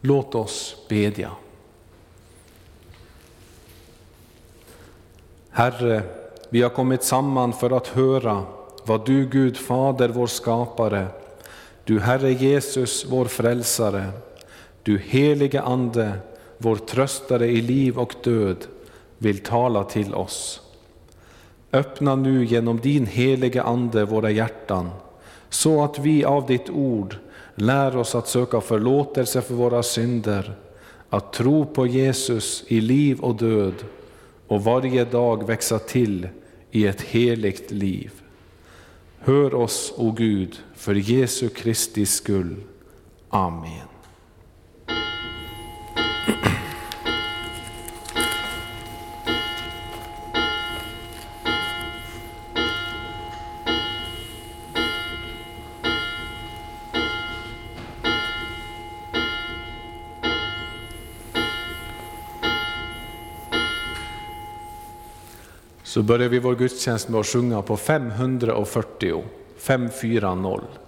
Låt oss bedja. Herre, vi har kommit samman för att höra vad du Gud Fader, vår skapare, du Herre Jesus, vår frälsare, du helige Ande, vår tröstare i liv och död, vill tala till oss. Öppna nu genom din helige Ande våra hjärtan, så att vi av ditt ord lär oss att söka förlåtelse för våra synder, att tro på Jesus i liv och död och varje dag växa till i ett heligt liv. Hör oss, o Gud, för Jesu Kristi skull. Amen. Så börjar vi vår gudstjänst med att sjunga på 540, 540.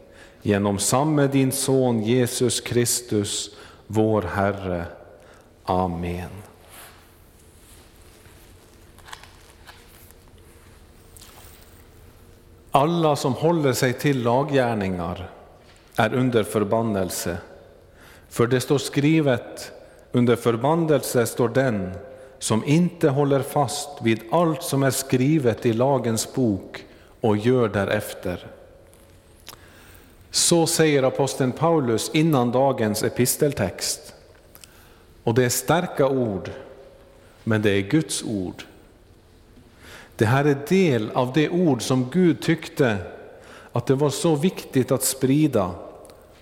genom samme din son Jesus Kristus, vår Herre. Amen. Alla som håller sig till laggärningar är under förbannelse. För det står skrivet, under förbannelse står den som inte håller fast vid allt som är skrivet i lagens bok och gör därefter. Så säger aposteln Paulus innan dagens episteltext. Och det är starka ord, men det är Guds ord. Det här är del av det ord som Gud tyckte att det var så viktigt att sprida,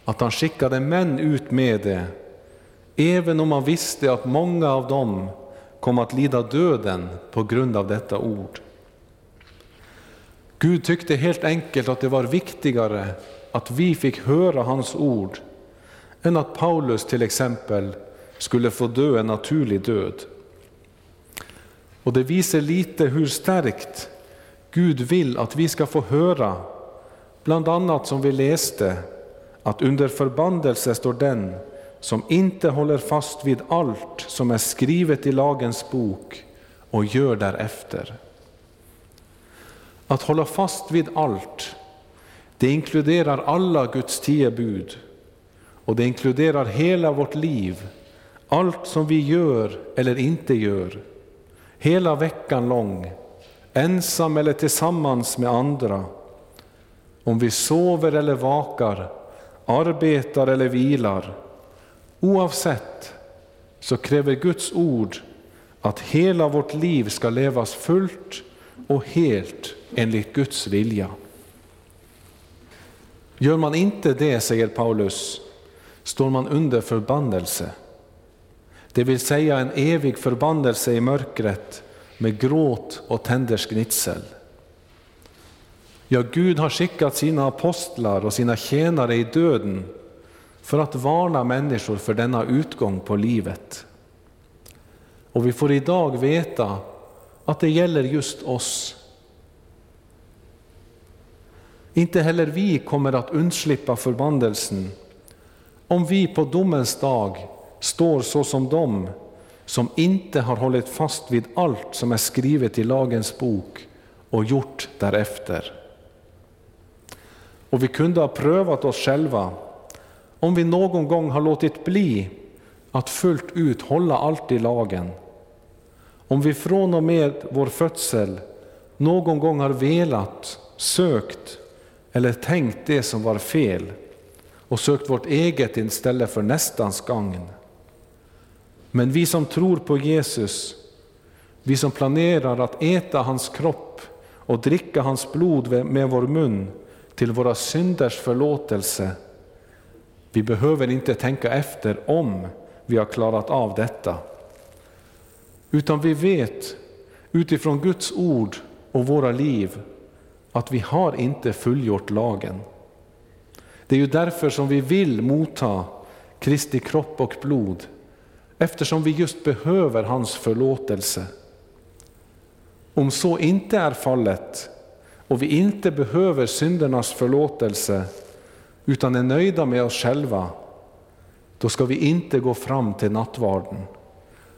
att han skickade män ut med det, även om han visste att många av dem kom att lida döden på grund av detta ord. Gud tyckte helt enkelt att det var viktigare att vi fick höra hans ord än att Paulus till exempel skulle få dö en naturlig död. Och det visar lite hur starkt Gud vill att vi ska få höra, bland annat som vi läste, att under förbandelse står den som inte håller fast vid allt som är skrivet i lagens bok och gör därefter. Att hålla fast vid allt, det inkluderar alla Guds tio bud. Och det inkluderar hela vårt liv, allt som vi gör eller inte gör, hela veckan lång, ensam eller tillsammans med andra, om vi sover eller vakar, arbetar eller vilar, Oavsett så kräver Guds ord att hela vårt liv ska levas fullt och helt enligt Guds vilja. Gör man inte det, säger Paulus, står man under förbannelse. Det vill säga en evig förbannelse i mörkret med gråt och tänders gnitsel. Ja, Gud har skickat sina apostlar och sina tjänare i döden för att varna människor för denna utgång på livet. Och vi får idag veta att det gäller just oss. Inte heller vi kommer att undslippa förbannelsen om vi på domens dag står så som de som inte har hållit fast vid allt som är skrivet i lagens bok och gjort därefter. Och vi kunde ha prövat oss själva om vi någon gång har låtit bli att fullt ut hålla allt i lagen, om vi från och med vår födsel någon gång har velat, sökt eller tänkt det som var fel och sökt vårt eget istället för nästans gagn. Men vi som tror på Jesus, vi som planerar att äta hans kropp och dricka hans blod med vår mun till våra synders förlåtelse, vi behöver inte tänka efter om vi har klarat av detta. Utan vi vet utifrån Guds ord och våra liv att vi har inte fullgjort lagen. Det är ju därför som vi vill motta Kristi kropp och blod, eftersom vi just behöver hans förlåtelse. Om så inte är fallet och vi inte behöver syndernas förlåtelse utan är nöjda med oss själva, då ska vi inte gå fram till nattvarden.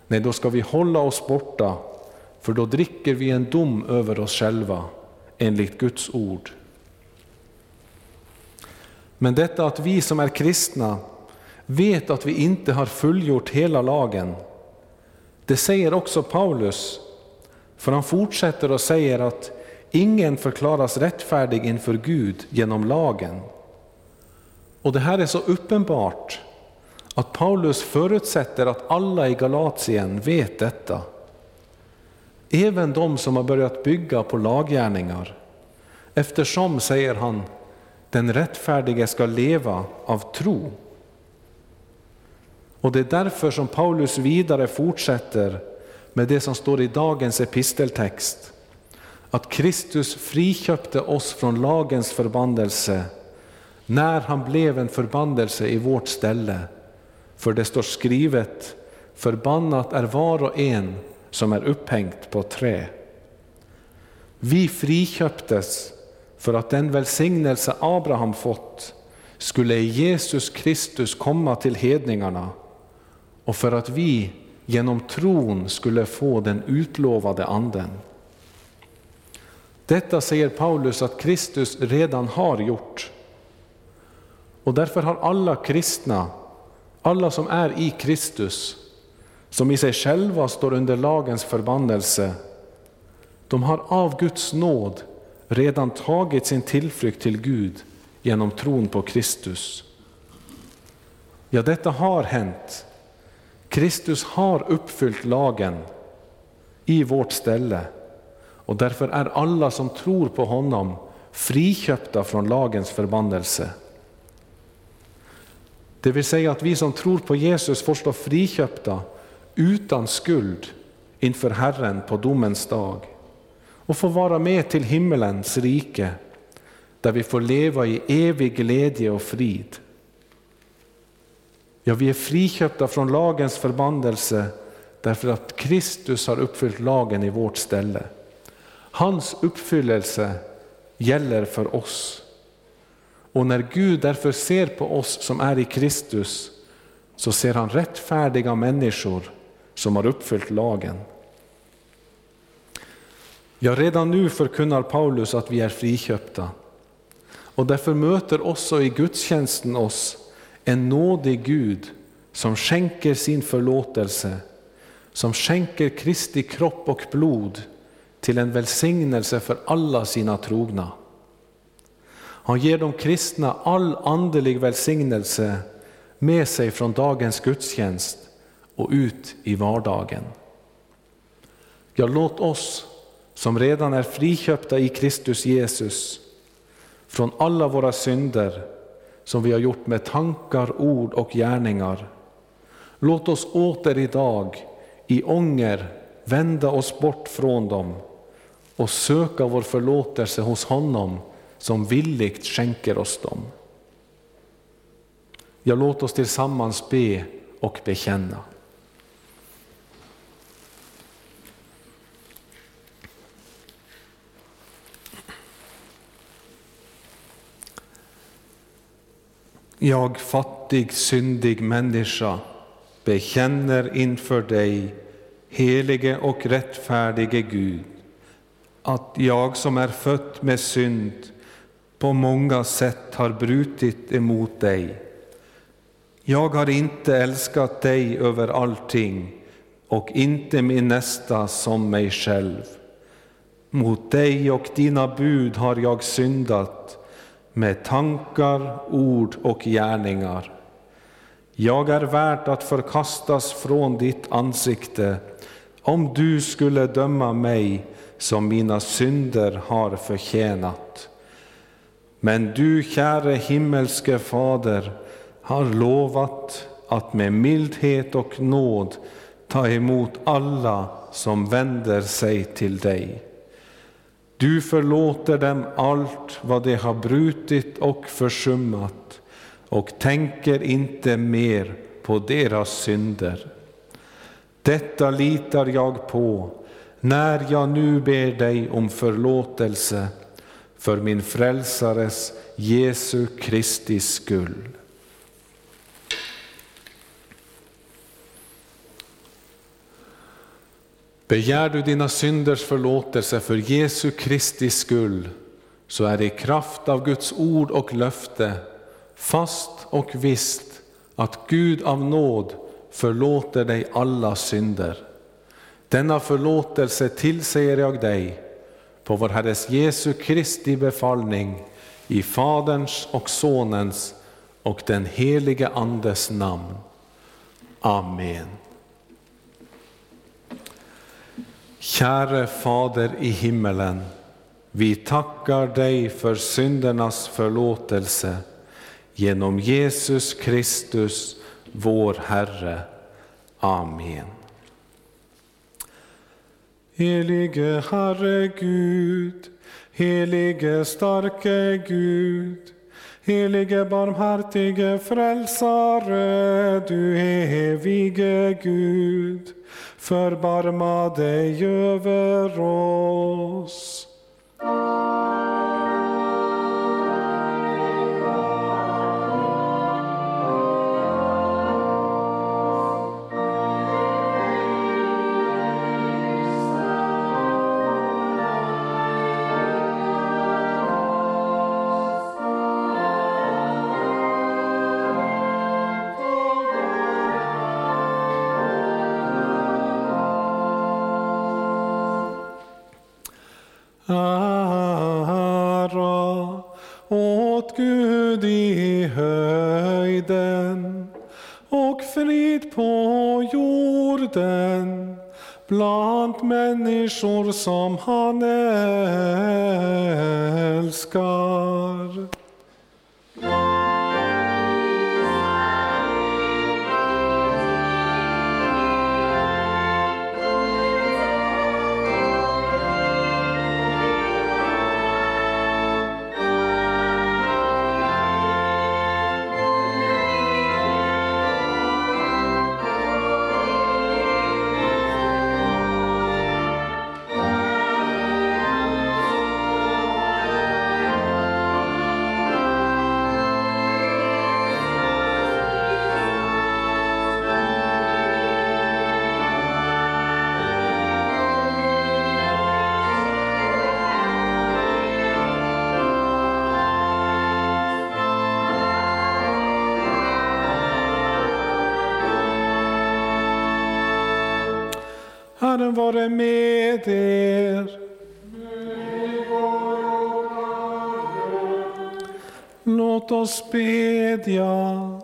Nej, då ska vi hålla oss borta, för då dricker vi en dom över oss själva enligt Guds ord. Men detta att vi som är kristna vet att vi inte har fullgjort hela lagen, det säger också Paulus, för han fortsätter och säger att ingen förklaras rättfärdig inför Gud genom lagen. Och det här är så uppenbart att Paulus förutsätter att alla i Galatien vet detta. Även de som har börjat bygga på laggärningar. Eftersom, säger han, den rättfärdige ska leva av tro. Och det är därför som Paulus vidare fortsätter med det som står i dagens episteltext. Att Kristus friköpte oss från lagens förbannelse när han blev en förbannelse i vårt ställe. För det står skrivet, förbannat är var och en som är upphängt på trä. Vi friköptes för att den välsignelse Abraham fått skulle i Jesus Kristus komma till hedningarna och för att vi genom tron skulle få den utlovade anden. Detta säger Paulus att Kristus redan har gjort. Och därför har alla kristna, alla som är i Kristus, som i sig själva står under lagens förbannelse, de har av Guds nåd redan tagit sin tillflykt till Gud genom tron på Kristus. Ja, detta har hänt. Kristus har uppfyllt lagen i vårt ställe och därför är alla som tror på honom friköpta från lagens förbannelse. Det vill säga att vi som tror på Jesus får stå friköpta utan skuld inför Herren på domens dag och få vara med till himmelens rike där vi får leva i evig glädje och frid. Ja, vi är friköpta från lagens förbannelse därför att Kristus har uppfyllt lagen i vårt ställe. Hans uppfyllelse gäller för oss. Och när Gud därför ser på oss som är i Kristus så ser han rättfärdiga människor som har uppfyllt lagen. Ja, redan nu förkunnar Paulus att vi är friköpta. Och därför möter också i gudstjänsten oss en nådig Gud som skänker sin förlåtelse, som skänker Kristi kropp och blod till en välsignelse för alla sina trogna. Han ger de kristna all andelig välsignelse med sig från dagens gudstjänst och ut i vardagen. Ja, låt oss som redan är friköpta i Kristus Jesus från alla våra synder som vi har gjort med tankar, ord och gärningar. Låt oss åter idag i ånger vända oss bort från dem och söka vår förlåtelse hos honom som villigt skänker oss dem. Ja, låt oss tillsammans be och bekänna. Jag fattig, syndig människa bekänner inför dig, helige och rättfärdige Gud, att jag som är född med synd på många sätt har brutit emot dig. Jag har inte älskat dig över allting och inte min nästa som mig själv. Mot dig och dina bud har jag syndat med tankar, ord och gärningar. Jag är värd att förkastas från ditt ansikte om du skulle döma mig som mina synder har förtjänat. Men du, käre himmelske Fader, har lovat att med mildhet och nåd ta emot alla som vänder sig till dig. Du förlåter dem allt vad de har brutit och försummat och tänker inte mer på deras synder. Detta litar jag på när jag nu ber dig om förlåtelse för min frälsares Jesu Kristi skull. Begär du dina synders förlåtelse för Jesu Kristi skull, så är det i kraft av Guds ord och löfte fast och visst att Gud av nåd förlåter dig alla synder. Denna förlåtelse tillsäger jag dig på vår Herres Jesu Kristi befallning i Faderns och Sonens och den helige Andes namn. Amen. Käre Fader i himmelen, vi tackar dig för syndernas förlåtelse genom Jesus Kristus, vår Herre. Amen. Helige Herre Gud, helige starke Gud, helige barmhärtige frälsare, du evige Gud, förbarma dig över oss. Som han Herren vare med er. Låt oss bedja.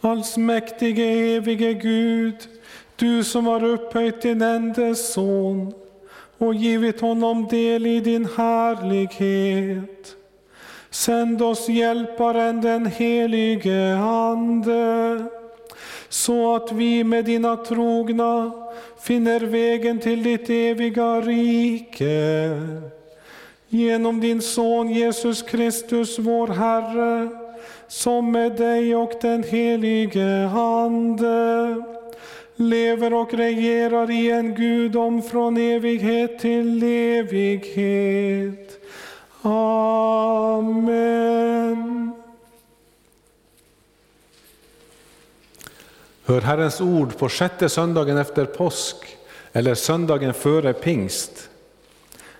Allsmäktige evige Gud, du som har upphöjt din enda son och givit honom del i din härlighet. Sänd oss hjälparen den helige Ande så att vi med dina trogna finner vägen till ditt eviga rike. Genom din son Jesus Kristus, vår Herre, som med dig och den helige Ande lever och regerar i en gudom från evighet till evighet. Amen. Hör Herrens ord på sjätte söndagen efter påsk eller söndagen före pingst.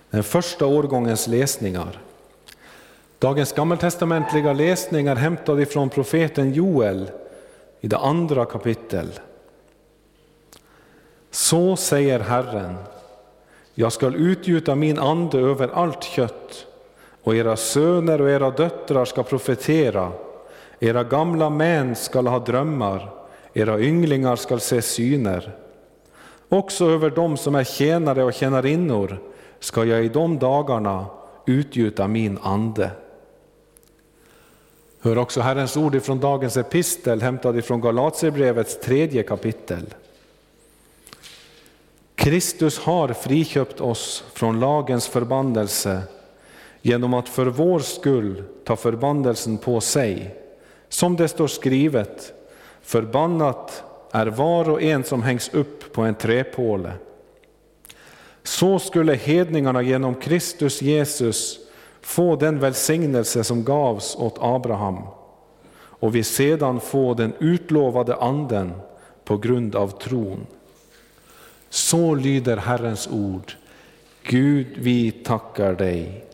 Den första årgångens läsningar. Dagens gammaltestamentliga läsning är hämtad ifrån profeten Joel i det andra kapitel. Så säger Herren, jag skall utgjuta min ande över allt kött och era söner och era döttrar ska profetera, era gamla män skall ha drömmar era ynglingar skall se syner. Också över dem som är tjänare och tjänarinnor ska jag i de dagarna utgjuta min ande. Hör också Herrens ord ifrån dagens epistel hämtad ifrån Galaterbrevets tredje kapitel. Kristus har friköpt oss från lagens förbannelse genom att för vår skull ta förbannelsen på sig. Som det står skrivet, Förbannat är var och en som hängs upp på en träpåle. Så skulle hedningarna genom Kristus Jesus få den välsignelse som gavs åt Abraham och vi sedan få den utlovade anden på grund av tron. Så lyder Herrens ord. Gud, vi tackar dig.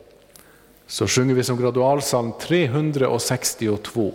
Så sjunger vi som gradualsalm 362.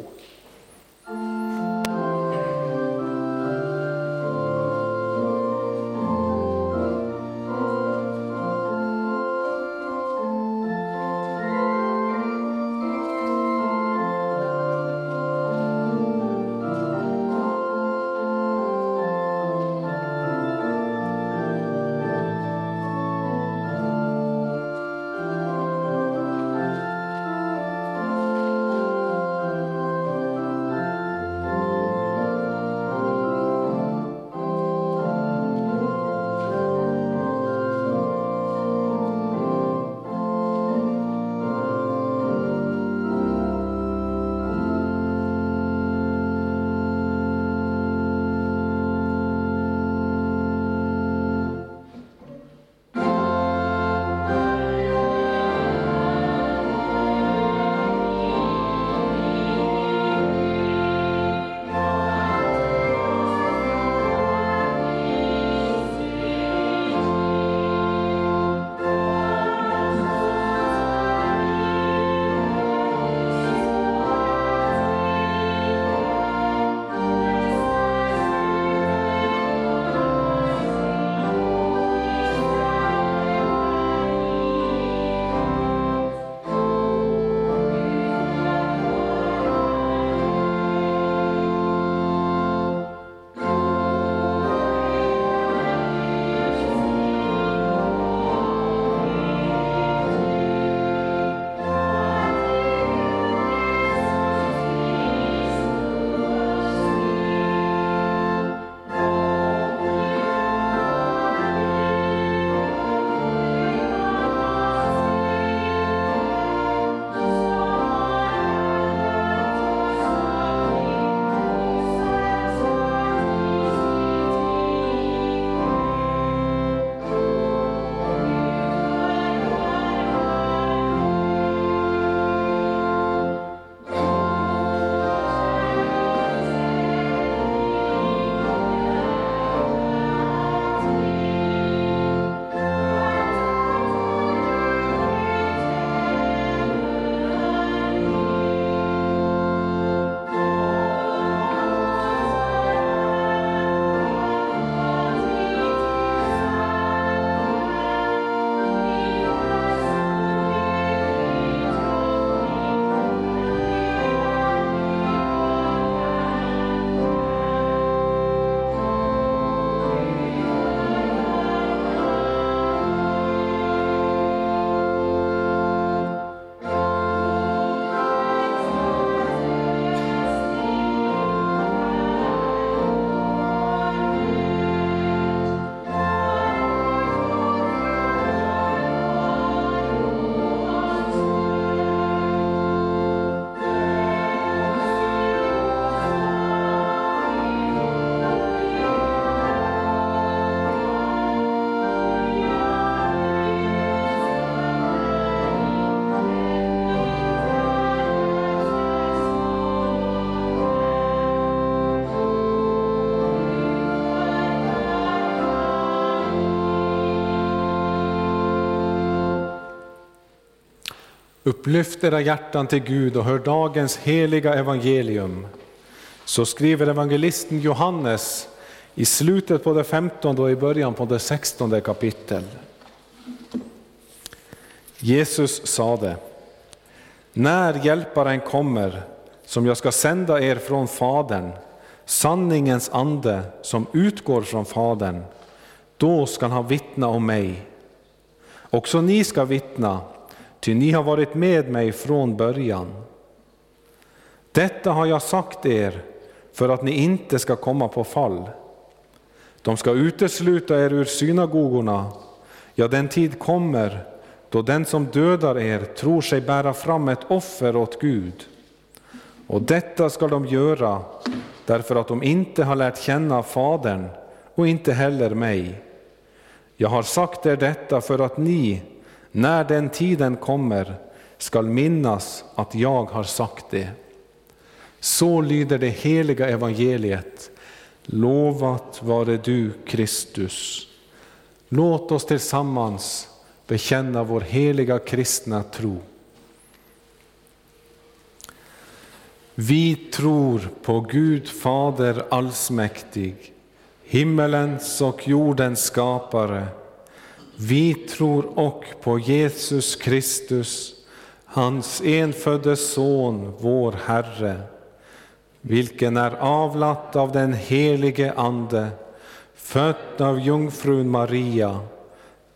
Upplyft era hjärtan till Gud och hör dagens heliga evangelium. Så skriver evangelisten Johannes i slutet på det 15 och i början på det 16 kapitel. Jesus sade, när hjälparen kommer, som jag ska sända er från Fadern, sanningens ande som utgår från Fadern, då skall han vittna om mig. Också ni ska vittna, ty ni har varit med mig från början. Detta har jag sagt er för att ni inte ska komma på fall. De ska utesluta er ur synagogorna, ja, den tid kommer då den som dödar er tror sig bära fram ett offer åt Gud. Och detta ska de göra därför att de inte har lärt känna Fadern och inte heller mig. Jag har sagt er detta för att ni, när den tiden kommer, skall minnas att jag har sagt det. Så lyder det heliga evangeliet. Lovat vare du, Kristus. Låt oss tillsammans bekänna vår heliga kristna tro. Vi tror på Gud Fader allsmäktig, himmelens och jordens skapare. Vi tror och på Jesus Kristus, hans enfödde Son, vår Herre, vilken är avlat av den helige Ande, född av jungfrun Maria,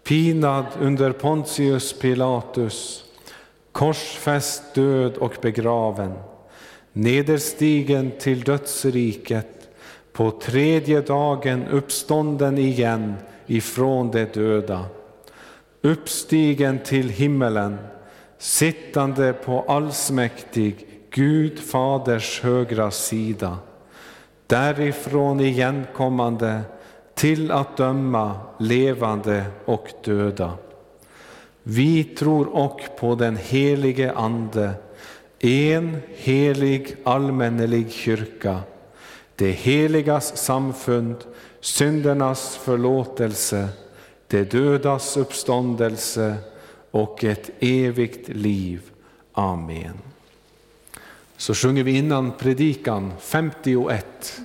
pinad under Pontius Pilatus, korsfäst, död och begraven, nederstigen till dödsriket, på tredje dagen uppstånden igen ifrån de döda, uppstigen till himmelen, sittande på allsmäktig Gud Faders högra sida, därifrån igenkommande till att döma levande och döda. Vi tror och på den helige Ande, en helig allmännelig kyrka, det heligas samfund, syndernas förlåtelse, det dödas uppståndelse och ett evigt liv. Amen. Så sjunger vi innan predikan 51.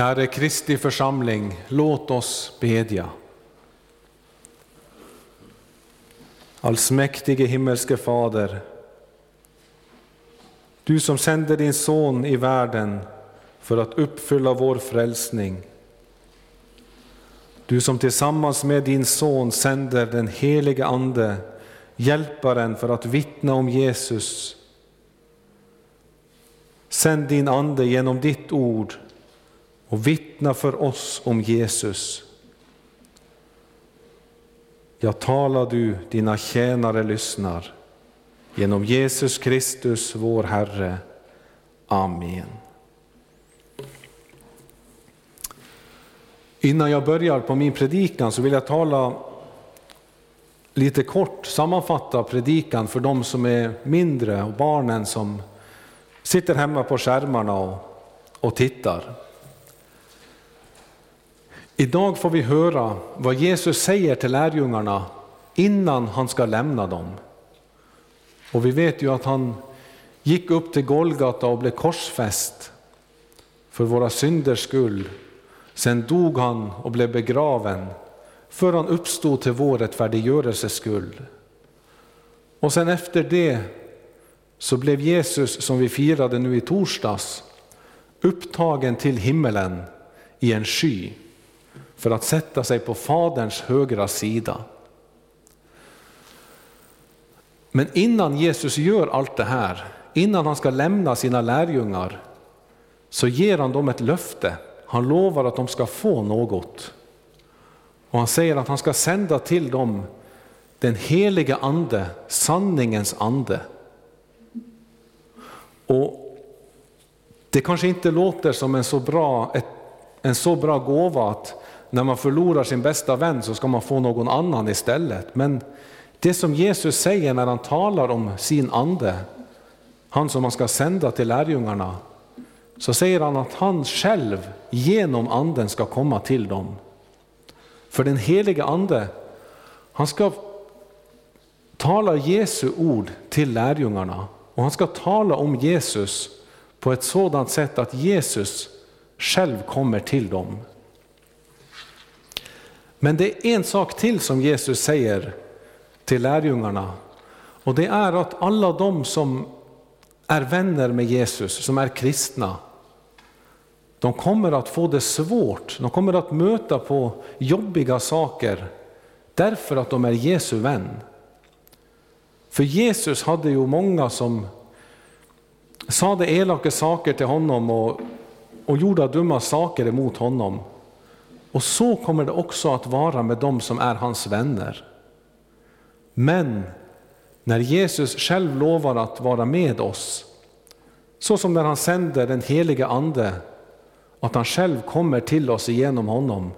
Käre Kristi församling, låt oss bedja. Allsmäktige himmelske Fader, du som sände din son i världen för att uppfylla vår frälsning. Du som tillsammans med din son sänder den helige Ande, hjälparen för att vittna om Jesus. Sänd din Ande genom ditt ord och vittna för oss om Jesus. Ja, tala du, dina tjänare lyssnar. Genom Jesus Kristus, vår Herre. Amen. Innan jag börjar på min predikan så vill jag tala lite kort, sammanfatta predikan för de som är mindre och barnen som sitter hemma på skärmarna och, och tittar. Idag får vi höra vad Jesus säger till lärjungarna innan han ska lämna dem. Och vi vet ju att han gick upp till Golgata och blev korsfäst för våra synders skull. Sen dog han och blev begraven för han uppstod till vår rättfärdiggörelses skull. Och sen efter det så blev Jesus, som vi firade nu i torsdags, upptagen till himmelen i en sky för att sätta sig på Faderns högra sida. Men innan Jesus gör allt det här, innan han ska lämna sina lärjungar, så ger han dem ett löfte. Han lovar att de ska få något. Och han säger att han ska sända till dem den heliga ande, sanningens ande. Och det kanske inte låter som en så bra, en så bra gåva att när man förlorar sin bästa vän så ska man få någon annan istället. Men det som Jesus säger när han talar om sin ande, han som man ska sända till lärjungarna, så säger han att han själv genom anden ska komma till dem. För den helige ande, han ska tala Jesu ord till lärjungarna och han ska tala om Jesus på ett sådant sätt att Jesus själv kommer till dem. Men det är en sak till som Jesus säger till lärjungarna och det är att alla de som är vänner med Jesus, som är kristna, de kommer att få det svårt, de kommer att möta på jobbiga saker därför att de är Jesu vän. För Jesus hade ju många som sade elaka saker till honom och, och gjorde dumma saker emot honom. Och så kommer det också att vara med dem som är hans vänner. Men när Jesus själv lovar att vara med oss, så som när han sänder den helige Ande, att han själv kommer till oss genom honom,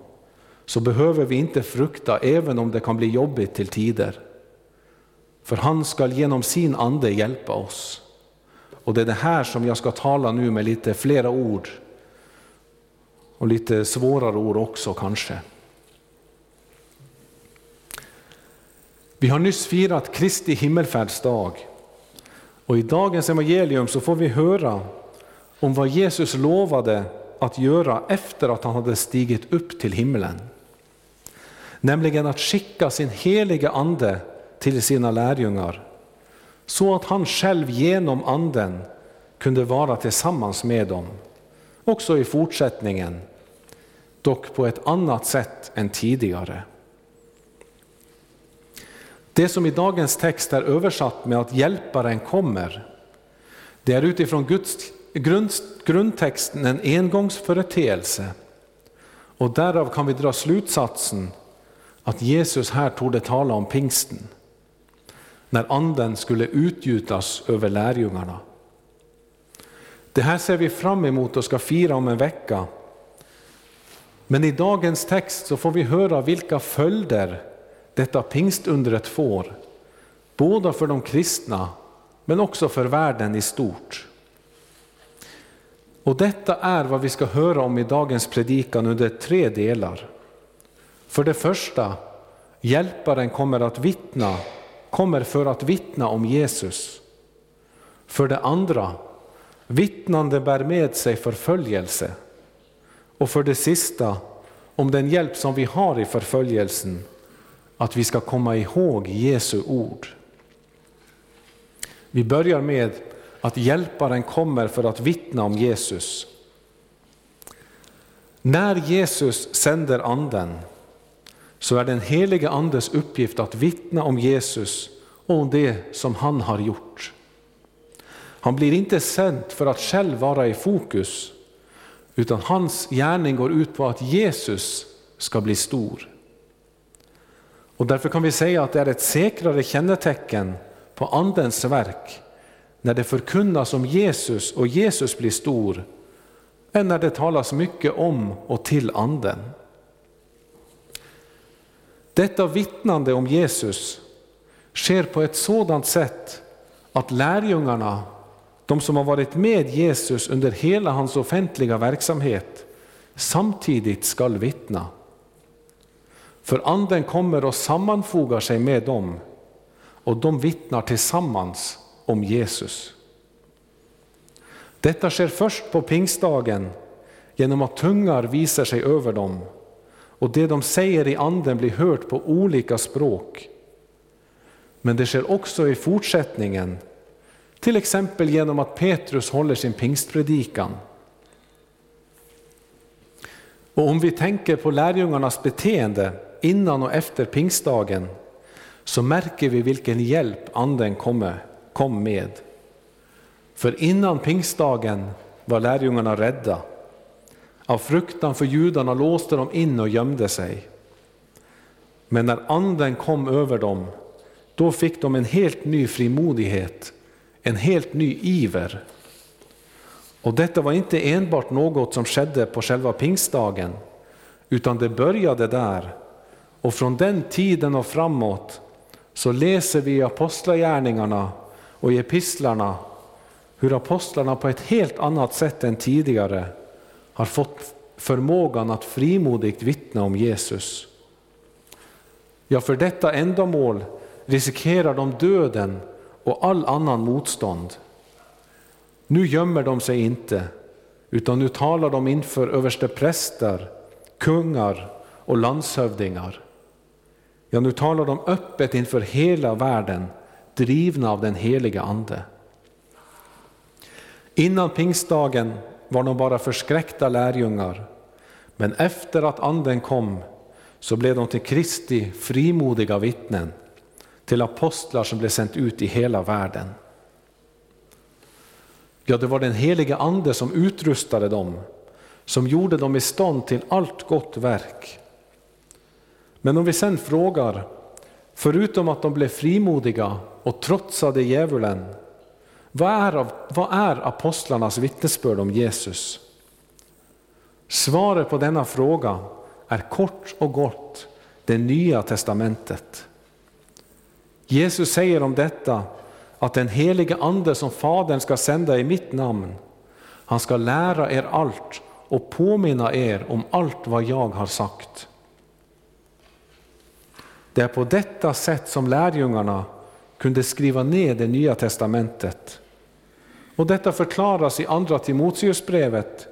så behöver vi inte frukta även om det kan bli jobbigt till tider. För han ska genom sin ande hjälpa oss. Och det är det här som jag ska tala nu med lite flera ord och lite svårare ord också kanske. Vi har nyss firat Kristi himmelfärdsdag och i dagens evangelium så får vi höra om vad Jesus lovade att göra efter att han hade stigit upp till himlen. Nämligen att skicka sin heliga ande till sina lärjungar så att han själv genom anden kunde vara tillsammans med dem också i fortsättningen dock på ett annat sätt än tidigare. Det som i dagens text är översatt med att hjälparen kommer, det är utifrån Guds grund, grundtexten en engångsföreteelse. Och därav kan vi dra slutsatsen att Jesus här torde tala om pingsten, när anden skulle utgjutas över lärjungarna. Det här ser vi fram emot och ska fira om en vecka men i dagens text så får vi höra vilka följder detta pingstundret får, både för de kristna men också för världen i stort. Och detta är vad vi ska höra om i dagens predikan under tre delar. För det första, hjälparen kommer att vittna, kommer för att vittna om Jesus. För det andra, vittnande bär med sig förföljelse. Och för det sista, om den hjälp som vi har i förföljelsen, att vi ska komma ihåg Jesu ord. Vi börjar med att hjälparen kommer för att vittna om Jesus. När Jesus sänder anden så är den helige Andes uppgift att vittna om Jesus och om det som han har gjort. Han blir inte sänd för att själv vara i fokus, utan hans gärning går ut på att Jesus ska bli stor. Och därför kan vi säga att det är ett säkrare kännetecken på Andens verk när det förkunnas om Jesus och Jesus blir stor, än när det talas mycket om och till Anden. Detta vittnande om Jesus sker på ett sådant sätt att lärjungarna, de som har varit med Jesus under hela hans offentliga verksamhet, samtidigt skall vittna. För anden kommer och sammanfogar sig med dem och de vittnar tillsammans om Jesus. Detta sker först på pingstdagen genom att tungar visar sig över dem och det de säger i anden blir hört på olika språk. Men det sker också i fortsättningen, till exempel genom att Petrus håller sin pingstpredikan. Och om vi tänker på lärjungarnas beteende innan och efter pingstdagen så märker vi vilken hjälp anden kom med. För innan pingstdagen var lärjungarna rädda. Av fruktan för judarna låste de in och gömde sig. Men när anden kom över dem, då fick de en helt ny frimodighet, en helt ny iver. Och detta var inte enbart något som skedde på själva pingstdagen, utan det började där. Och från den tiden och framåt så läser vi i Apostlagärningarna och i epistlarna hur apostlarna på ett helt annat sätt än tidigare har fått förmågan att frimodigt vittna om Jesus. Ja, för detta ändamål riskerar de döden och all annan motstånd. Nu gömmer de sig inte, utan nu talar de inför överstepräster, kungar och landshövdingar. Ja, nu talar de öppet inför hela världen, drivna av den heliga Ande. Innan pingstdagen var de bara förskräckta lärjungar, men efter att Anden kom så blev de till Kristi frimodiga vittnen, till apostlar som blev sänt ut i hela världen. Ja, det var den heliga Ande som utrustade dem, som gjorde dem i stånd till allt gott verk. Men om vi sen frågar, förutom att de blev frimodiga och trotsade djävulen, vad är, vad är apostlarnas vittnesbörd om Jesus? Svaret på denna fråga är kort och gott det nya testamentet. Jesus säger om detta att den helige Ande som Fadern ska sända i mitt namn, han ska lära er allt och påminna er om allt vad jag har sagt. Det är på detta sätt som lärjungarna kunde skriva ner det nya testamentet. Och detta förklaras i andra Timoteusbrevet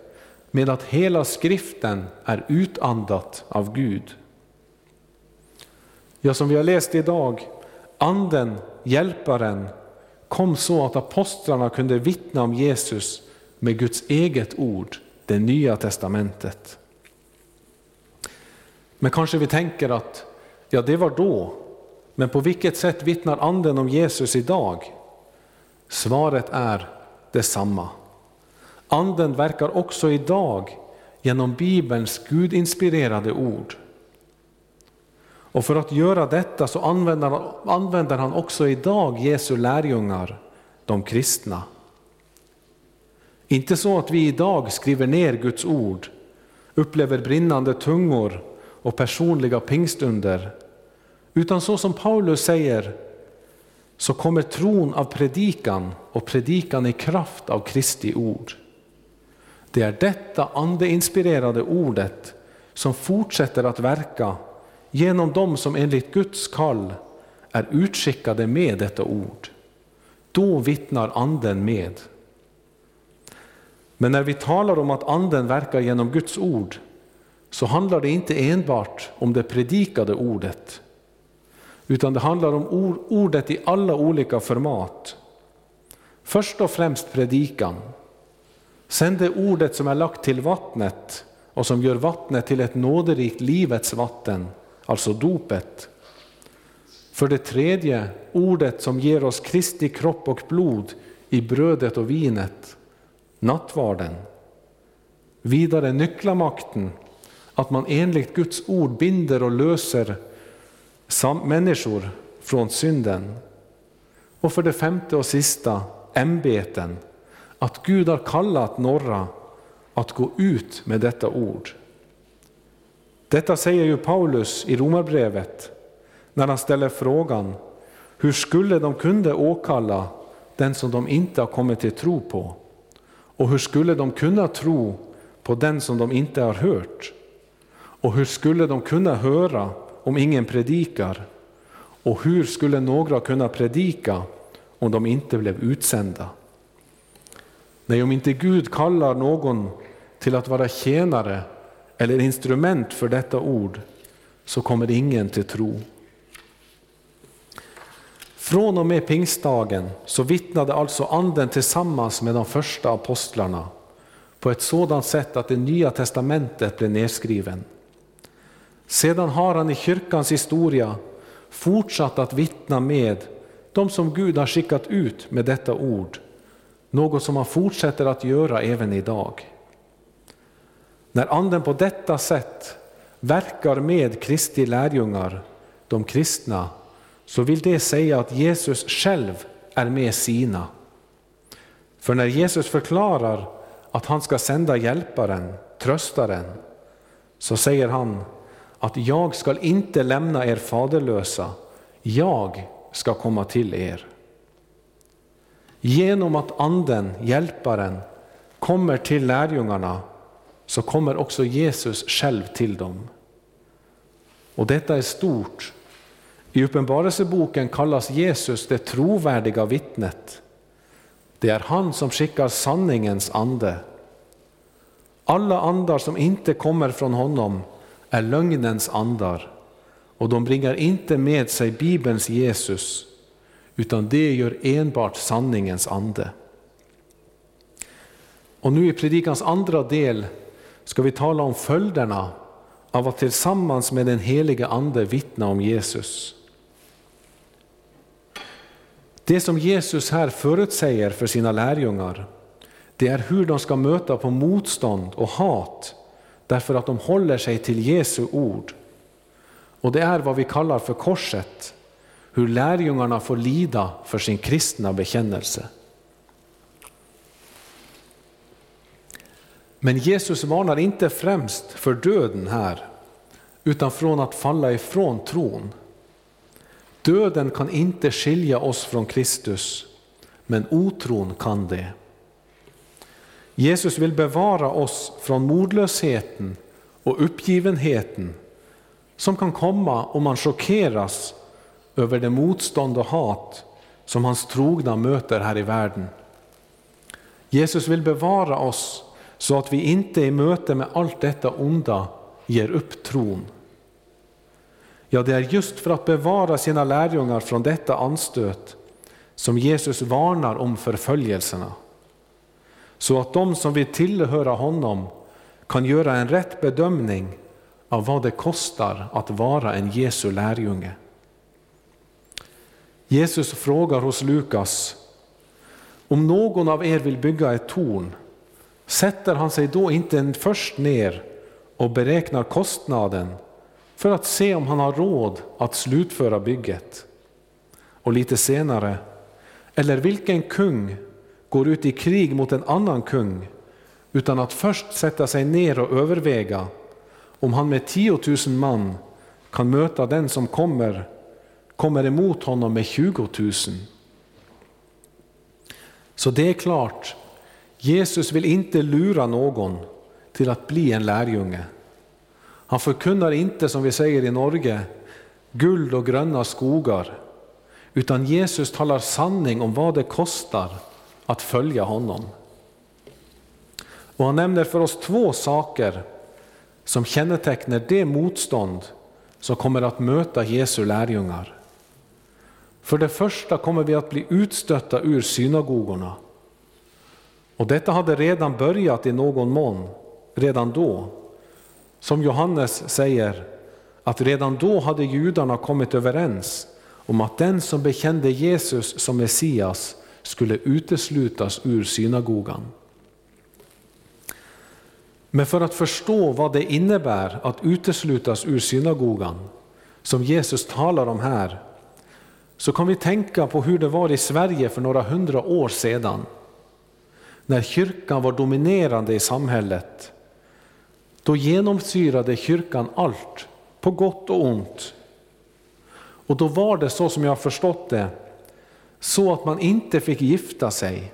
med att hela skriften är utandat av Gud. Ja, som vi har läst idag, anden, hjälparen, kom så att apostlarna kunde vittna om Jesus med Guds eget ord, det nya testamentet. Men kanske vi tänker att ja, det var då, men på vilket sätt vittnar anden om Jesus idag? Svaret är detsamma. Anden verkar också idag genom Bibelns gudinspirerade ord. Och för att göra detta så använder, använder han också idag Jesu lärjungar, de kristna. Inte så att vi idag skriver ner Guds ord, upplever brinnande tungor och personliga pingstunder, utan så som Paulus säger, så kommer tron av predikan och predikan i kraft av Kristi ord. Det är detta andeinspirerade ordet som fortsätter att verka genom dem som enligt Guds kall är utskickade med detta ord. Då vittnar anden med. Men när vi talar om att Anden verkar genom Guds ord så handlar det inte enbart om det predikade ordet utan det handlar om ordet i alla olika format. Först och främst predikan. Sen det ordet som är lagt till vattnet och som gör vattnet till ett nåderikt livets vatten, alltså dopet. För det tredje ordet som ger oss Kristi kropp och blod i brödet och vinet, nattvarden. Vidare nycklamakten, att man enligt Guds ord binder och löser människor från synden. Och för det femte och sista, ämbeten, att Gud har kallat några att gå ut med detta ord. Detta säger ju Paulus i Romarbrevet när han ställer frågan hur skulle de kunna åkalla den som de inte har kommit till tro på? Och hur skulle de kunna tro på den som de inte har hört? Och hur skulle de kunna höra om ingen predikar? Och hur skulle några kunna predika om de inte blev utsända? Nej, om inte Gud kallar någon till att vara tjänare eller instrument för detta ord, så kommer ingen till tro. Från och med pingstdagen så vittnade alltså Anden tillsammans med de första apostlarna på ett sådant sätt att det nya testamentet blev nedskriven. Sedan har han i kyrkans historia fortsatt att vittna med de som Gud har skickat ut med detta ord, något som han fortsätter att göra även idag. När Anden på detta sätt verkar med Kristi lärjungar, de kristna, så vill det säga att Jesus själv är med sina. För när Jesus förklarar att han ska sända hjälparen, tröstaren, så säger han att jag skall inte lämna er faderlösa, jag ska komma till er. Genom att anden, hjälparen, kommer till lärjungarna så kommer också Jesus själv till dem. Och detta är stort. I Uppenbarelseboken kallas Jesus det trovärdiga vittnet. Det är han som skickar sanningens ande. Alla andar som inte kommer från honom är lögnens andar och de bringar inte med sig Bibelns Jesus utan det gör enbart sanningens ande. Och nu i predikans andra del ska vi tala om följderna av att tillsammans med den helige Ande vittna om Jesus. Det som Jesus här förutsäger för sina lärjungar, det är hur de ska möta på motstånd och hat därför att de håller sig till Jesu ord. Och det är vad vi kallar för korset, hur lärjungarna får lida för sin kristna bekännelse. Men Jesus varnar inte främst för döden här, utan från att falla ifrån tron. Döden kan inte skilja oss från Kristus, men otron kan det. Jesus vill bevara oss från modlösheten och uppgivenheten som kan komma om man chockeras över det motstånd och hat som hans trogna möter här i världen. Jesus vill bevara oss så att vi inte i möte med allt detta onda ger upp tron. Ja, det är just för att bevara sina lärjungar från detta anstöt som Jesus varnar om förföljelserna. Så att de som vill tillhöra honom kan göra en rätt bedömning av vad det kostar att vara en Jesu lärjunge. Jesus frågar hos Lukas, om någon av er vill bygga ett torn, sätter han sig då inte först ner och beräknar kostnaden för att se om han har råd att slutföra bygget? Och lite senare, eller vilken kung går ut i krig mot en annan kung utan att först sätta sig ner och överväga om han med 10 000 man kan möta den som kommer, kommer emot honom med tjugotusen. Så det är klart, Jesus vill inte lura någon till att bli en lärjunge. Han förkunnar inte, som vi säger i Norge, guld och gröna skogar, utan Jesus talar sanning om vad det kostar att följa honom. Och han nämner för oss två saker som kännetecknar det motstånd som kommer att möta Jesu lärjungar. För det första kommer vi att bli utstötta ur synagogorna. Och detta hade redan börjat i någon mån, redan då. Som Johannes säger, att redan då hade judarna kommit överens om att den som bekände Jesus som Messias skulle uteslutas ur synagogan. Men för att förstå vad det innebär att uteslutas ur synagogan, som Jesus talar om här, så kan vi tänka på hur det var i Sverige för några hundra år sedan, när kyrkan var dominerande i samhället. Då genomsyrade kyrkan allt, på gott och ont. Och då var det så som jag har förstått det, så att man inte fick gifta sig.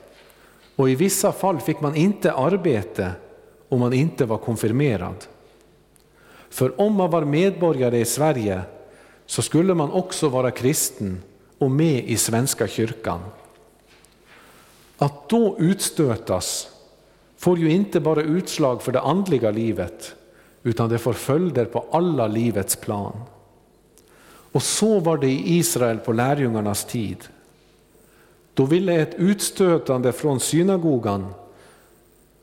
Och i vissa fall fick man inte arbete om man inte var konfirmerad. För om man var medborgare i Sverige så skulle man också vara kristen och med i Svenska kyrkan. Att då utstötas får ju inte bara utslag för det andliga livet, utan det får följder på alla livets plan. Och så var det i Israel på lärjungarnas tid. Då ville ett utstötande från synagogan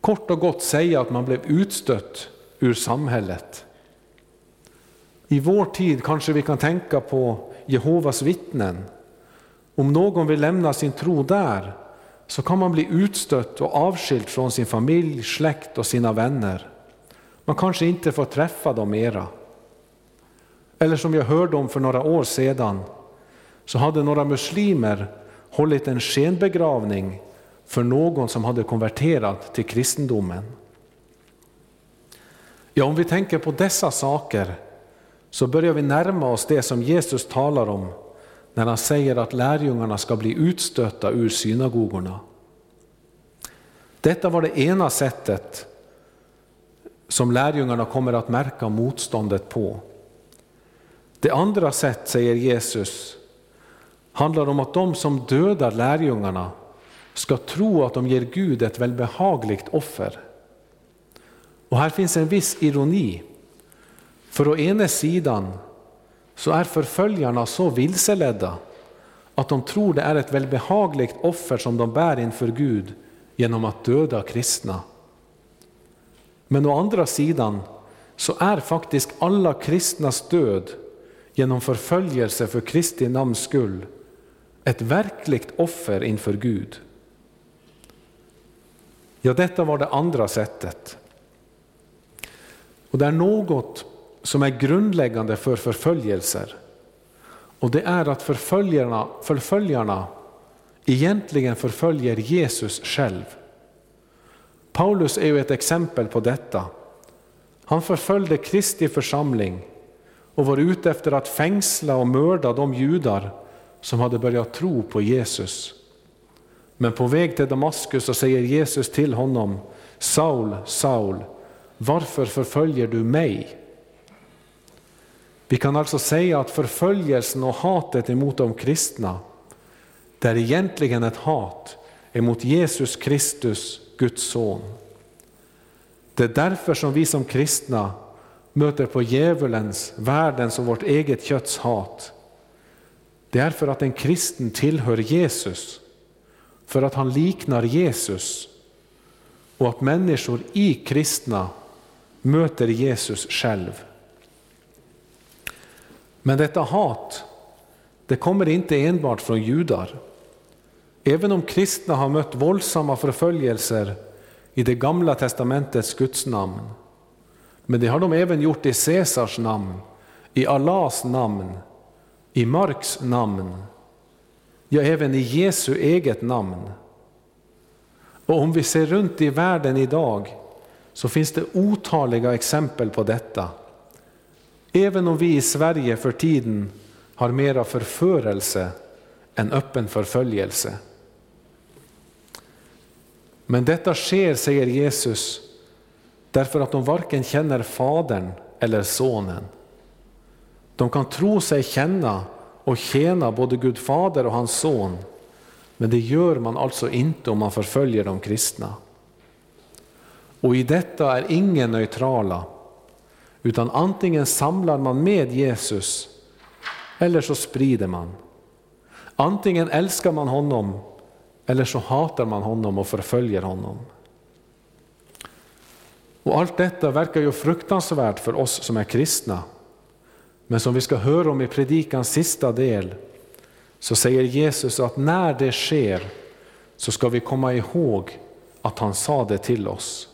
kort och gott säga att man blev utstött ur samhället. I vår tid kanske vi kan tänka på Jehovas vittnen. Om någon vill lämna sin tro där så kan man bli utstött och avskild från sin familj, släkt och sina vänner. Man kanske inte får träffa dem mera. Eller som jag hörde om för några år sedan så hade några muslimer hållit en skenbegravning för någon som hade konverterat till kristendomen. Ja, om vi tänker på dessa saker så börjar vi närma oss det som Jesus talar om när han säger att lärjungarna ska bli utstötta ur synagogorna. Detta var det ena sättet som lärjungarna kommer att märka motståndet på. Det andra sätt, säger Jesus, handlar om att de som dödar lärjungarna ska tro att de ger Gud ett välbehagligt offer. Och här finns en viss ironi. För å ena sidan så är förföljarna så vilseledda att de tror det är ett välbehagligt offer som de bär inför Gud genom att döda kristna. Men å andra sidan så är faktiskt alla kristnas död genom förföljelse för Kristi namns skull ett verkligt offer inför Gud. Ja, detta var det andra sättet. Och det är något som är grundläggande för förföljelser. Och det är att förföljarna, förföljarna egentligen förföljer Jesus själv. Paulus är ju ett exempel på detta. Han förföljde Kristi församling och var ute efter att fängsla och mörda de judar som hade börjat tro på Jesus. Men på väg till Damaskus så säger Jesus till honom, Saul, Saul, varför förföljer du mig? Vi kan alltså säga att förföljelsen och hatet emot de kristna, det är egentligen ett hat emot Jesus Kristus, Guds son. Det är därför som vi som kristna möter på djävulens, världens och vårt eget kötts hat. Det är för att en kristen tillhör Jesus för att han liknar Jesus och att människor i kristna möter Jesus själv. Men detta hat, det kommer inte enbart från judar. Även om kristna har mött våldsamma förföljelser i det gamla testamentets Guds namn, men det har de även gjort i Caesars namn, i Allahs namn, i Marks namn ja även i Jesu eget namn. Och om vi ser runt i världen idag så finns det otaliga exempel på detta. Även om vi i Sverige för tiden har mera förförelse än öppen förföljelse. Men detta sker, säger Jesus, därför att de varken känner Fadern eller Sonen. De kan tro sig känna och tjäna både Gud Fader och hans son. Men det gör man alltså inte om man förföljer de kristna. Och i detta är ingen neutrala, utan antingen samlar man med Jesus eller så sprider man. Antingen älskar man honom eller så hatar man honom och förföljer honom. Och allt detta verkar ju fruktansvärt för oss som är kristna. Men som vi ska höra om i predikans sista del, så säger Jesus att när det sker så ska vi komma ihåg att han sa det till oss.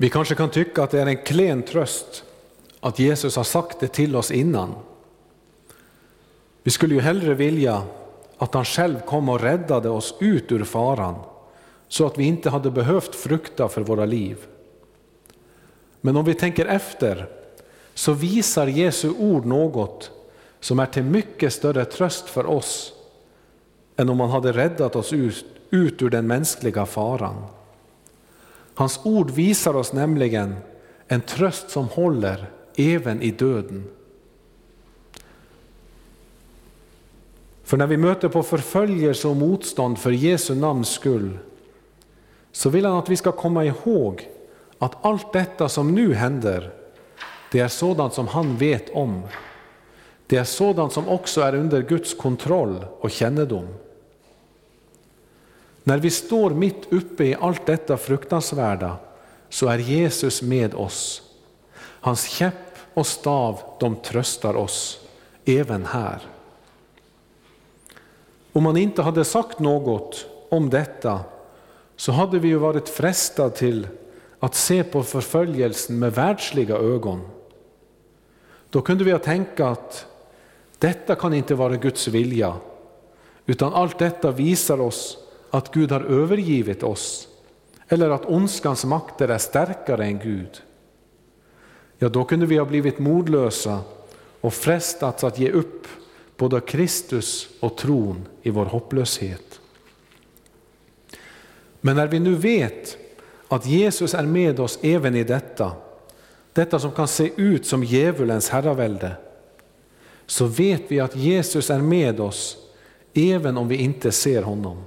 Vi kanske kan tycka att det är en klen tröst att Jesus har sagt det till oss innan. Vi skulle ju hellre vilja att han själv kom och räddade oss ut ur faran så att vi inte hade behövt frukta för våra liv. Men om vi tänker efter så visar Jesu ord något som är till mycket större tröst för oss än om han hade räddat oss ut, ut ur den mänskliga faran. Hans ord visar oss nämligen en tröst som håller även i döden. För när vi möter på förföljelse och motstånd för Jesu namns skull, så vill han att vi ska komma ihåg att allt detta som nu händer, det är sådant som han vet om. Det är sådant som också är under Guds kontroll och kännedom. När vi står mitt uppe i allt detta fruktansvärda så är Jesus med oss. Hans käpp och stav, de tröstar oss, även här. Om man inte hade sagt något om detta så hade vi ju varit frestade till att se på förföljelsen med världsliga ögon. Då kunde vi ha tänkt att detta kan inte vara Guds vilja, utan allt detta visar oss att Gud har övergivit oss, eller att ondskans makter är starkare än Gud. Ja, då kunde vi ha blivit modlösa och frestats att ge upp både Kristus och tron i vår hopplöshet. Men när vi nu vet att Jesus är med oss även i detta, detta som kan se ut som djävulens herravälde, så vet vi att Jesus är med oss även om vi inte ser honom.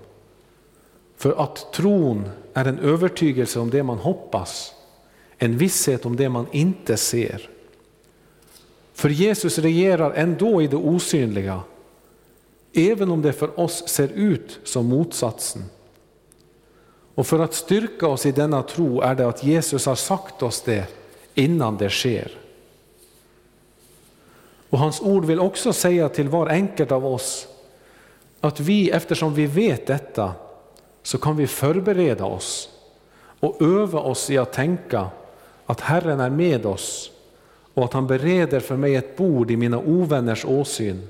För att tron är en övertygelse om det man hoppas, en visshet om det man inte ser. För Jesus regerar ändå i det osynliga, även om det för oss ser ut som motsatsen. Och för att styrka oss i denna tro är det att Jesus har sagt oss det innan det sker. Och hans ord vill också säga till var enkelt av oss att vi, eftersom vi vet detta, så kan vi förbereda oss och öva oss i att tänka att Herren är med oss och att han bereder för mig ett bord i mina ovänners åsyn,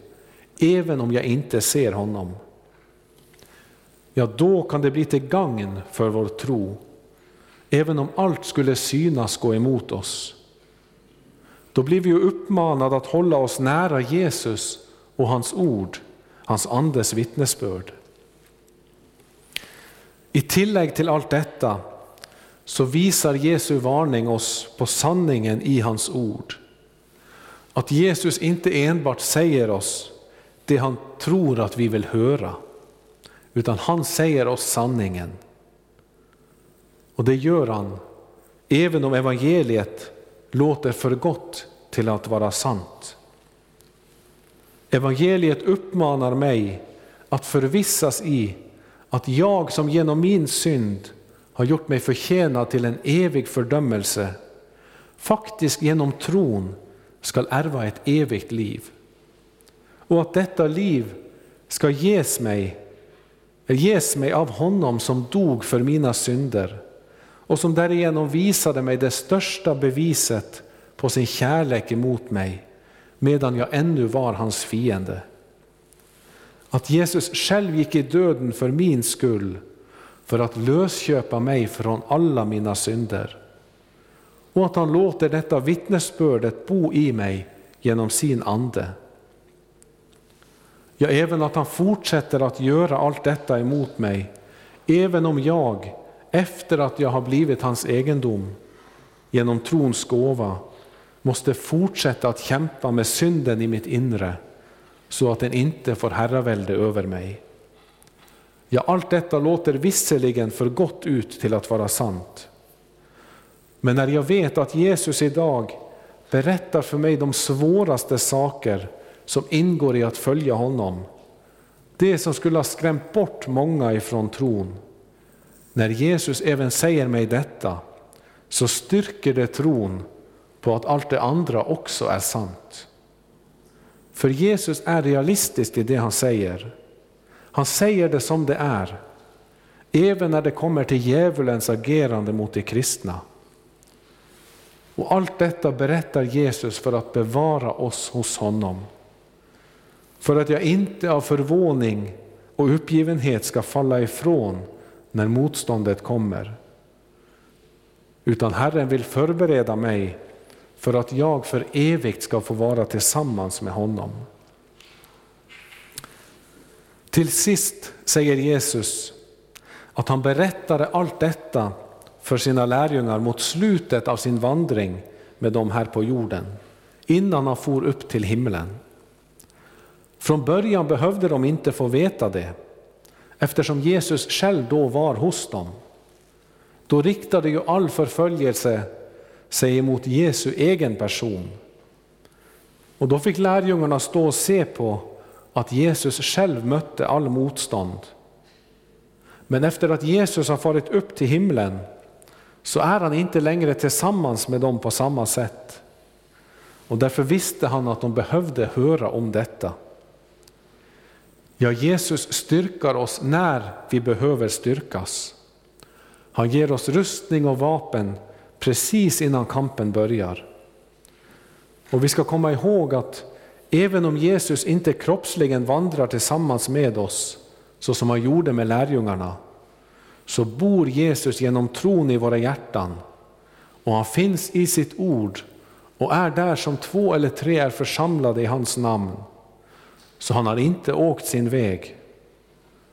även om jag inte ser honom. Ja, då kan det bli till gagn för vår tro, även om allt skulle synas gå emot oss. Då blir vi ju uppmanade att hålla oss nära Jesus och hans ord, hans andes vittnesbörd. I tillägg till allt detta så visar Jesu varning oss på sanningen i hans ord. Att Jesus inte enbart säger oss det han tror att vi vill höra, utan han säger oss sanningen. Och det gör han även om evangeliet låter för gott till att vara sant. Evangeliet uppmanar mig att förvissas i att jag som genom min synd har gjort mig förtjänad till en evig fördömelse, faktiskt genom tron skall ärva ett evigt liv. Och att detta liv ska ges mig, ges mig av honom som dog för mina synder och som därigenom visade mig det största beviset på sin kärlek emot mig medan jag ännu var hans fiende. Att Jesus själv gick i döden för min skull för att lösköpa mig från alla mina synder. Och att han låter detta vittnesbördet bo i mig genom sin ande. Ja, även att han fortsätter att göra allt detta emot mig, även om jag, efter att jag har blivit hans egendom, genom trons gåva, måste fortsätta att kämpa med synden i mitt inre så att den inte får herravälde över mig. Ja, allt detta låter visserligen för gott ut till att vara sant. Men när jag vet att Jesus idag berättar för mig de svåraste saker som ingår i att följa honom, det som skulle ha skrämt bort många ifrån tron. När Jesus även säger mig detta, så styrker det tron på att allt det andra också är sant. För Jesus är realistisk i det han säger. Han säger det som det är, även när det kommer till djävulens agerande mot de kristna. Och allt detta berättar Jesus för att bevara oss hos honom. För att jag inte av förvåning och uppgivenhet ska falla ifrån när motståndet kommer. Utan Herren vill förbereda mig för att jag för evigt ska få vara tillsammans med honom. Till sist säger Jesus att han berättade allt detta för sina lärjungar mot slutet av sin vandring med dem här på jorden, innan han for upp till himlen. Från början behövde de inte få veta det, eftersom Jesus själv då var hos dem. Då riktade ju all förföljelse sig emot Jesu egen person. Och då fick lärjungarna stå och se på att Jesus själv mötte all motstånd. Men efter att Jesus har farit upp till himlen så är han inte längre tillsammans med dem på samma sätt. Och därför visste han att de behövde höra om detta. Ja, Jesus styrkar oss när vi behöver styrkas. Han ger oss rustning och vapen precis innan kampen börjar. Och vi ska komma ihåg att även om Jesus inte kroppsligen vandrar tillsammans med oss, så som han gjorde med lärjungarna, så bor Jesus genom tron i våra hjärtan och han finns i sitt ord och är där som två eller tre är församlade i hans namn. Så han har inte åkt sin väg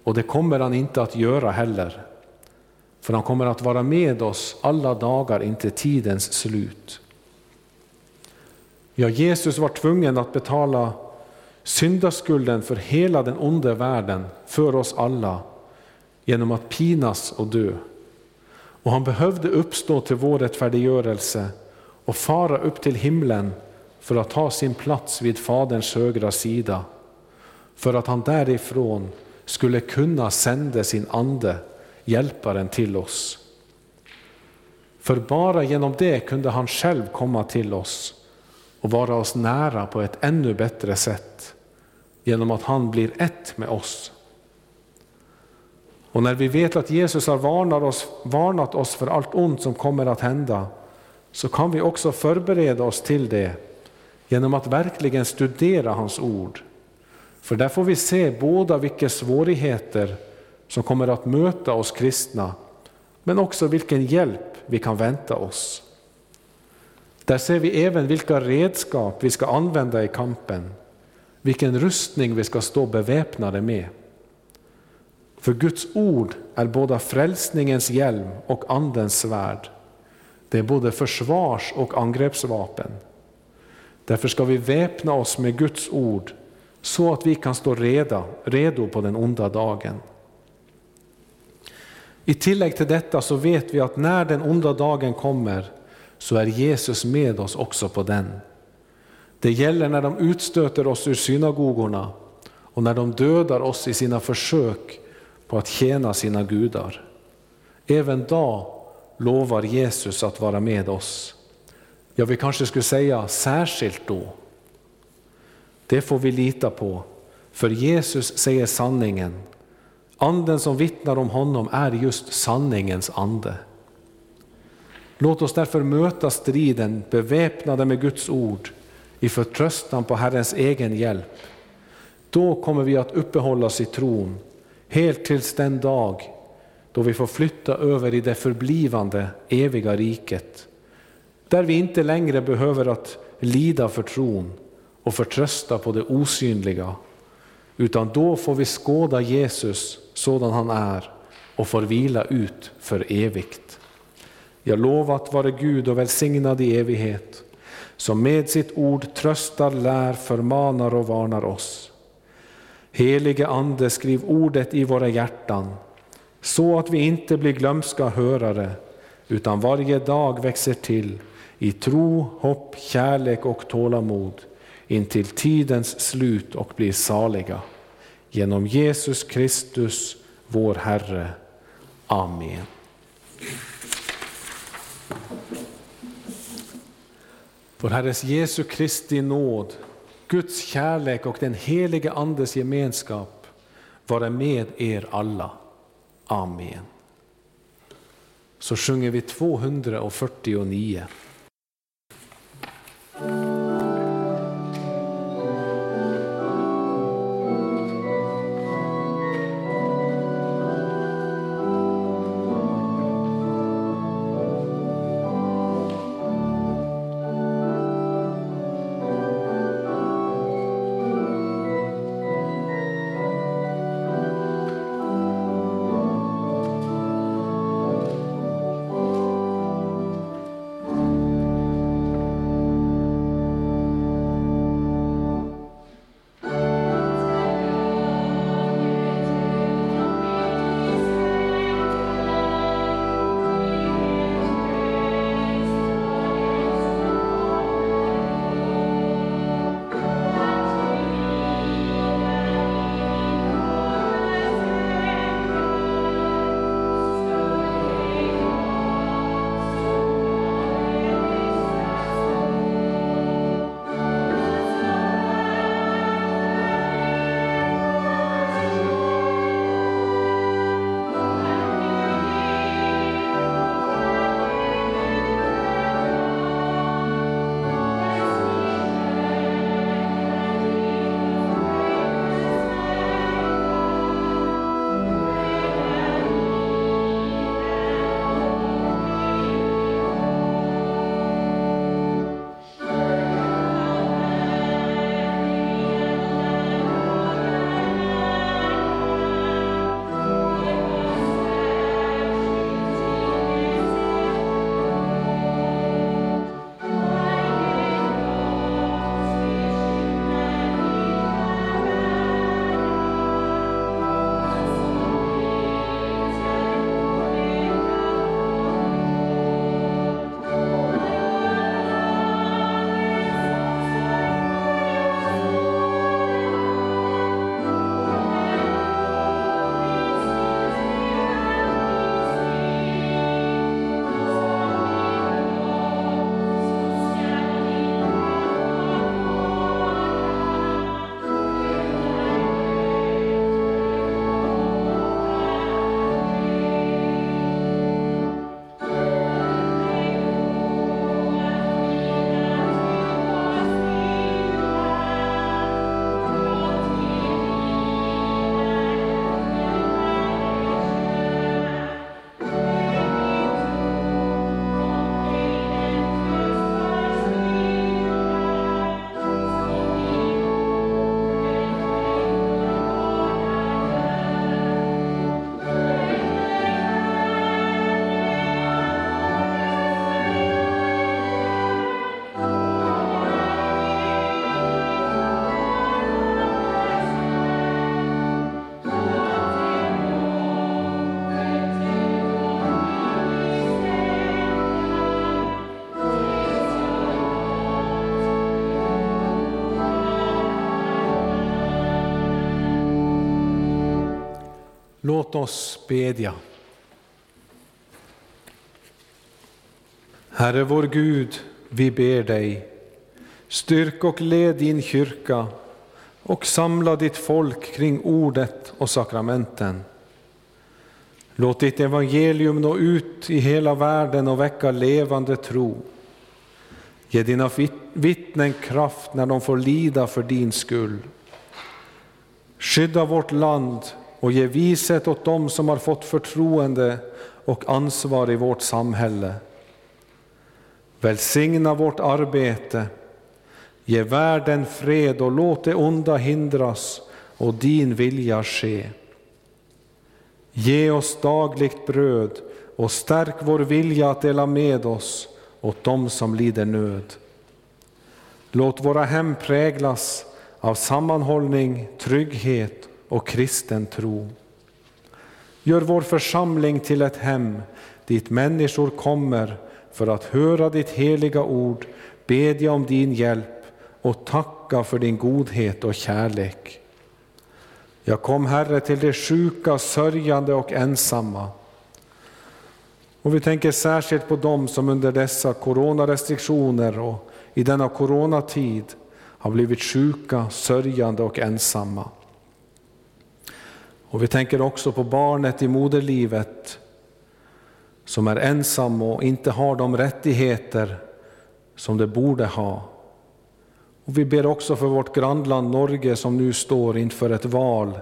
och det kommer han inte att göra heller. För han kommer att vara med oss alla dagar intill tidens slut. Ja, Jesus var tvungen att betala syndaskulden för hela den onda världen, för oss alla, genom att pinas och dö. Och han behövde uppstå till vår rättfärdiggörelse och fara upp till himlen för att ta sin plats vid Faderns högra sida, för att han därifrån skulle kunna sända sin ande hjälparen till oss. För bara genom det kunde han själv komma till oss och vara oss nära på ett ännu bättre sätt genom att han blir ett med oss. Och när vi vet att Jesus har varnat oss, varnat oss för allt ont som kommer att hända så kan vi också förbereda oss till det genom att verkligen studera hans ord. För där får vi se båda vilka svårigheter som kommer att möta oss kristna, men också vilken hjälp vi kan vänta oss. Där ser vi även vilka redskap vi ska använda i kampen, vilken rustning vi ska stå beväpnade med. För Guds ord är både frälsningens hjälm och andens svärd. Det är både försvars och angreppsvapen. Därför ska vi väpna oss med Guds ord så att vi kan stå reda, redo på den onda dagen. I tillägg till detta så vet vi att när den onda dagen kommer så är Jesus med oss också på den. Det gäller när de utstöter oss ur synagogorna och när de dödar oss i sina försök på att tjäna sina gudar. Även då lovar Jesus att vara med oss. Ja, vi kanske skulle säga särskilt då. Det får vi lita på, för Jesus säger sanningen Anden som vittnar om honom är just sanningens ande. Låt oss därför möta striden beväpnade med Guds ord i förtröstan på Herrens egen hjälp. Då kommer vi att uppehålla oss i tron helt tills den dag då vi får flytta över i det förblivande eviga riket. Där vi inte längre behöver att lida för tron och förtrösta på det osynliga utan då får vi skåda Jesus sådan han är och får vila ut för evigt. Jag lovat vare Gud och välsignad i evighet, som med sitt ord tröstar, lär, förmanar och varnar oss. Helige Ande, skriv ordet i våra hjärtan, så att vi inte blir glömska hörare, utan varje dag växer till i tro, hopp, kärlek och tålamod intill tidens slut och blir saliga. Genom Jesus Kristus, vår Herre. Amen. Vår Herres Jesu Kristi nåd, Guds kärlek och den helige Andes gemenskap vara med er alla. Amen. Så sjunger vi 249. Låt oss bedja. Herre vår Gud, vi ber dig, styrk och led din kyrka och samla ditt folk kring ordet och sakramenten. Låt ditt evangelium nå ut i hela världen och väcka levande tro. Ge dina vittnen kraft när de får lida för din skull. Skydda vårt land och ge vishet åt dem som har fått förtroende och ansvar i vårt samhälle. Välsigna vårt arbete, ge världen fred och låt det onda hindras och din vilja ske. Ge oss dagligt bröd och stärk vår vilja att dela med oss åt dem som lider nöd. Låt våra hem präglas av sammanhållning, trygghet och kristen tro. Gör vår församling till ett hem dit människor kommer för att höra ditt heliga ord, bedja om din hjälp och tacka för din godhet och kärlek. Jag kom, Herre, till de sjuka, sörjande och ensamma. Och vi tänker särskilt på dem som under dessa coronarestriktioner och i denna coronatid har blivit sjuka, sörjande och ensamma. Och vi tänker också på barnet i moderlivet som är ensam och inte har de rättigheter som det borde ha. Och vi ber också för vårt grannland Norge som nu står inför ett val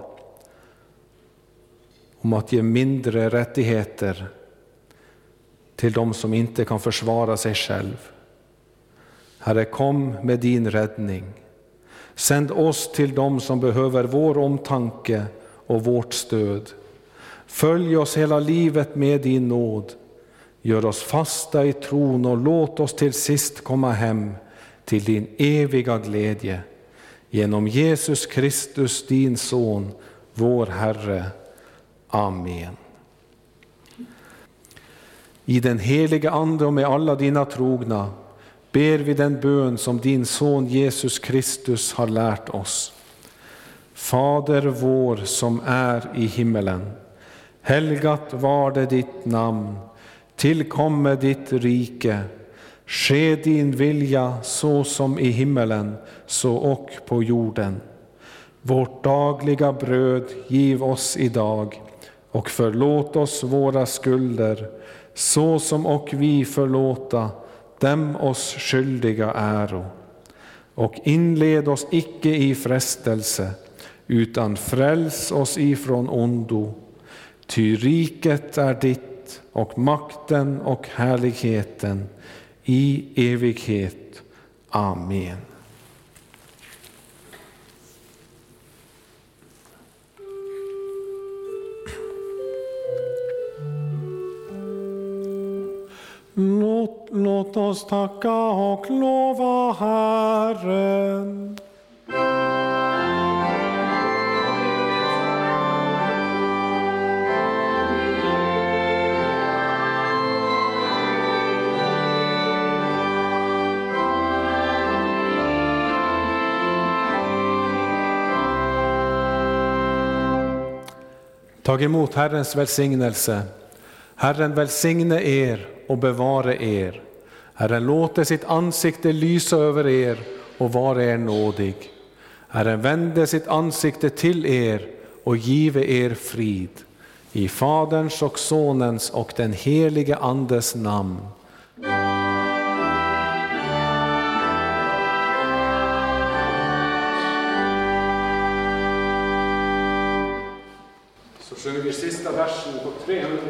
om att ge mindre rättigheter till de som inte kan försvara sig själv. Herre, kom med din räddning. Sänd oss till dem som behöver vår omtanke och vårt stöd. Följ oss hela livet med din nåd. Gör oss fasta i tron och låt oss till sist komma hem till din eviga glädje. Genom Jesus Kristus, din Son, vår Herre. Amen. I den helige Ande och med alla dina trogna ber vi den bön som din son Jesus Kristus har lärt oss. Fader vår som är i himmelen. Helgat var det ditt namn. Tillkomme ditt rike. Ske din vilja så som i himmelen, så och på jorden. Vårt dagliga bröd giv oss idag och förlåt oss våra skulder så som och vi förlåta dem oss skyldiga äro. Och inled oss icke i frestelse, utan fräls oss ifrån ondo. Ty riket är ditt och makten och härligheten i evighet. Amen. Låt, låt oss tacka och lova Herren. Tag emot Herrens välsignelse. Herren välsigne er och bevare er. Herren låter sitt ansikte lysa över er och vare er nådig. Herren vände sitt ansikte till er och give er frid. I Faderns och Sonens och den helige Andes namn. Så